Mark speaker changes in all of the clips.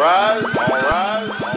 Speaker 1: rise, all rise,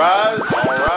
Speaker 1: rise,